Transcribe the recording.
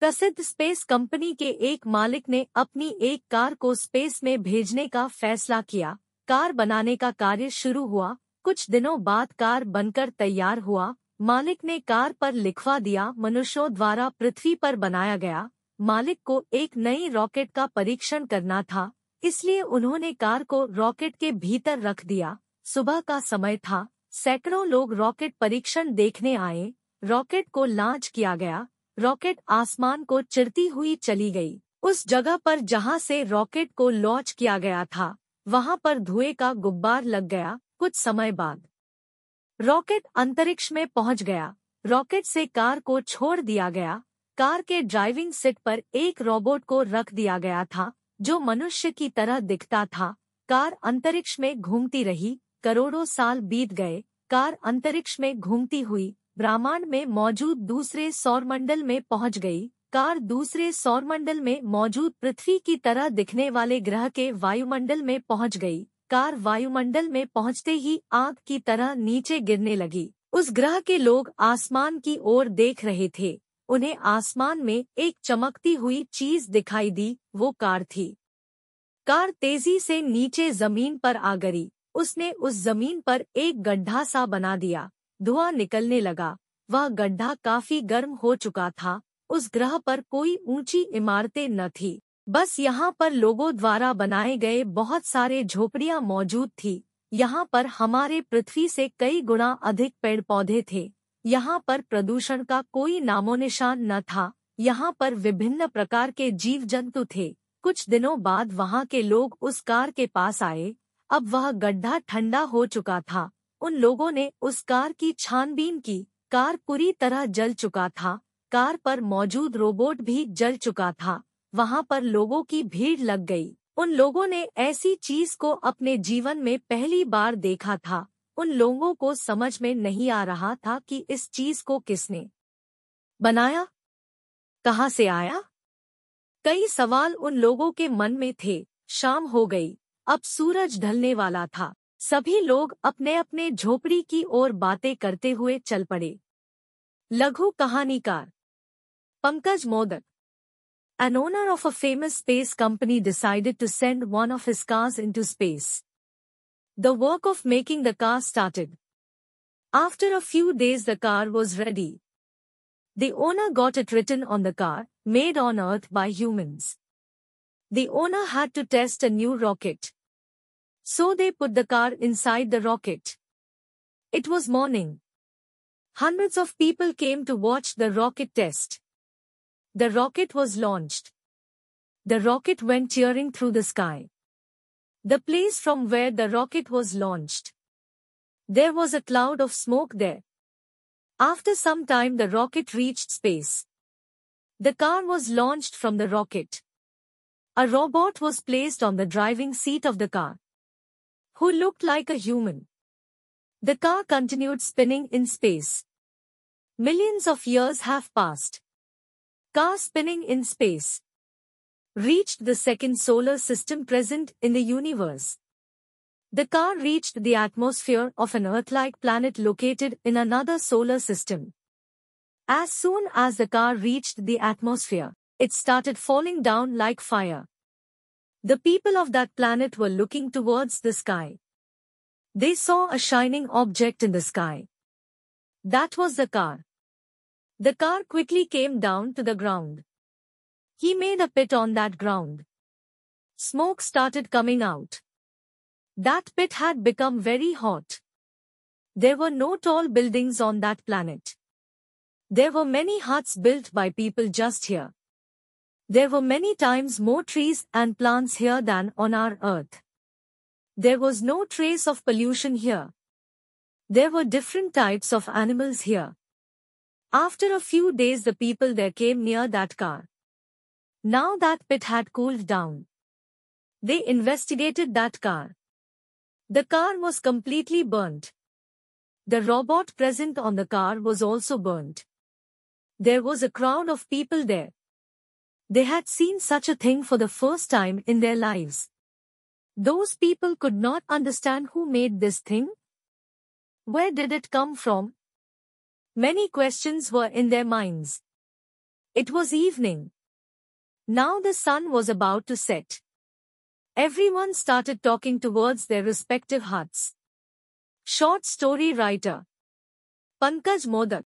प्रसिद्ध space company के एक मालिक ने अपनी एक कार को स्पेस में भेजने का फैसला किया। कार बनाने का कार्य शुरू हुआ। कुछ दिनों बाद कार बनकर तैयार हुआ। मालिक ने कार पर लिखवा दिया। मनुष्यों द्वारा पृथ्वी पर बनाया गया। मालिक को एक नई रॉकेट का परीक्षण करना था। इसलिए उन्होंने कार को रॉकेट के भीतर रख दिया। सुबह का समय था। सैकड़ों लोग रॉकेट परीक्षण देखने आए। रॉकेट को लॉन्च किया गया। रॉकेट आसमान को चिरती हुई चली गई। उस जगह पर जहाँ से रॉकेट को लॉन्च किया गया था, वहाँ पर धुएँ का गुब्बार लग गया कुछ समय बाद। रॉकेट अंतरिक्ष में पहुँच गया। रॉकेट से कार को छोड़ दिया गया। कार के ड्राइविंग सीट पर एक रोबोट को रख दिया गया था, जो मनुष्य की तरह दिखता था। कार अंतरिक्ष में घूमती रही। करोड़ों साल बीत गए। कार अंतरिक्ष में घूमती हुई। ब्रह्मांड में मौजूद दूसरे सौरमंडल में पहुँच गई। कार दूसरे सौरमंडल में मौजूद पृथ्वी की तरह दिखने वाले ग्रह के वायुमंडल में पहुँच गई। कार वायुमंडल में पहुँचते ही आग की तरह नीचे गिरने लगी। उस ग्रह के लोग आसमान की ओर देख रहे थे। उन्हें आसमान में एक चमकती हुई चीज़ दिखाई दी, वो कार थी। कार तेज़ी से नीचे ज़मीन पर आ गई। उसने उस ज़मीन पर एक गड्ढा सा बना दिया। धुआँ निकलने लगा। वह गड्ढा काफ़ी गर्म हो चुका था। उस ग्रह पर कोई ऊँची इमारतें न थी। बस यहाँ पर लोगों द्वारा बनाए गए बहुत सारे झोपड़ियाँ मौजूद थी। यहाँ पर हमारे पृथ्वी से कई गुना अधिक पेड़ पौधे थे। यहाँ पर प्रदूषण का कोई नामो निशान न था। यहाँ पर विभिन्न प्रकार के जीव जंतु थे। कुछ दिनों बाद वहाँ के लोग उस कार के पास आए। अब वह गड्ढा ठंडा हो चुका था। उन लोगों ने उस कार की छानबीन की। कार पूरी तरह जल चुका था। कार पर मौजूद रोबोट भी जल चुका था। वहाँ पर लोगों की भीड़ लग गई। उन लोगों ने ऐसी चीज़ को अपने जीवन में पहली बार देखा था। उन लोगों को समझ में नहीं आ रहा था कि इस चीज़ को किसने बनाया? कहाँ से आया? कई सवाल उन लोगों के मन में थे। शाम हो गई। अब सूरज ढलने वाला था। सभी लोग अपने अपने झोपड़ी की ओर बातें करते हुए चल पड़े। लघु कहानीकार Pankaj Modak an owner of a famous space company decided to send one of his cars into space the work of making the car started after a few days the car was ready the owner got it return on the car made on earth by humans the owner had to test a new rocket So they put the car inside the rocket. It was morning. Hundreds of people came to watch the rocket test. The rocket was launched. The rocket went tearing through the sky the place from where the rocket was launched. There was a cloud of smoke there. After some time the rocket reached space. The car was launched from the rocket. A robot was placed on the driving seat of the car, who looked like a human. The car continued spinning in space. Millions of years have passed. Car spinning in space reached the second solar system present in the universe. The car reached the atmosphere of an Earth-like planet located in another solar system. As soon as the car reached the atmosphere, it started falling down like fire. The people of that planet were looking towards the sky. They saw a shining object in the sky. That was the car. The car quickly came down to the ground. He made a pit on that ground. Smoke started coming out. That pit had become very hot. There were no tall buildings on that planet. There were many huts built by people just here. There were many times more trees and plants here than on our earth. There was no trace of pollution here. There were different types of animals here. After a few days the people there came near that car. Now that pit had cooled down. They investigated that car. The car was completely burnt. The robot present on the car was also burnt. There was a crowd of people there. They had seen such a thing for the first time in their lives. Those people could not understand who made this thing. Where did it come from? Many questions were in their minds. It was evening. Now the sun was about to set. Everyone started talking towards their respective huts. Short story writer Pankaj Modak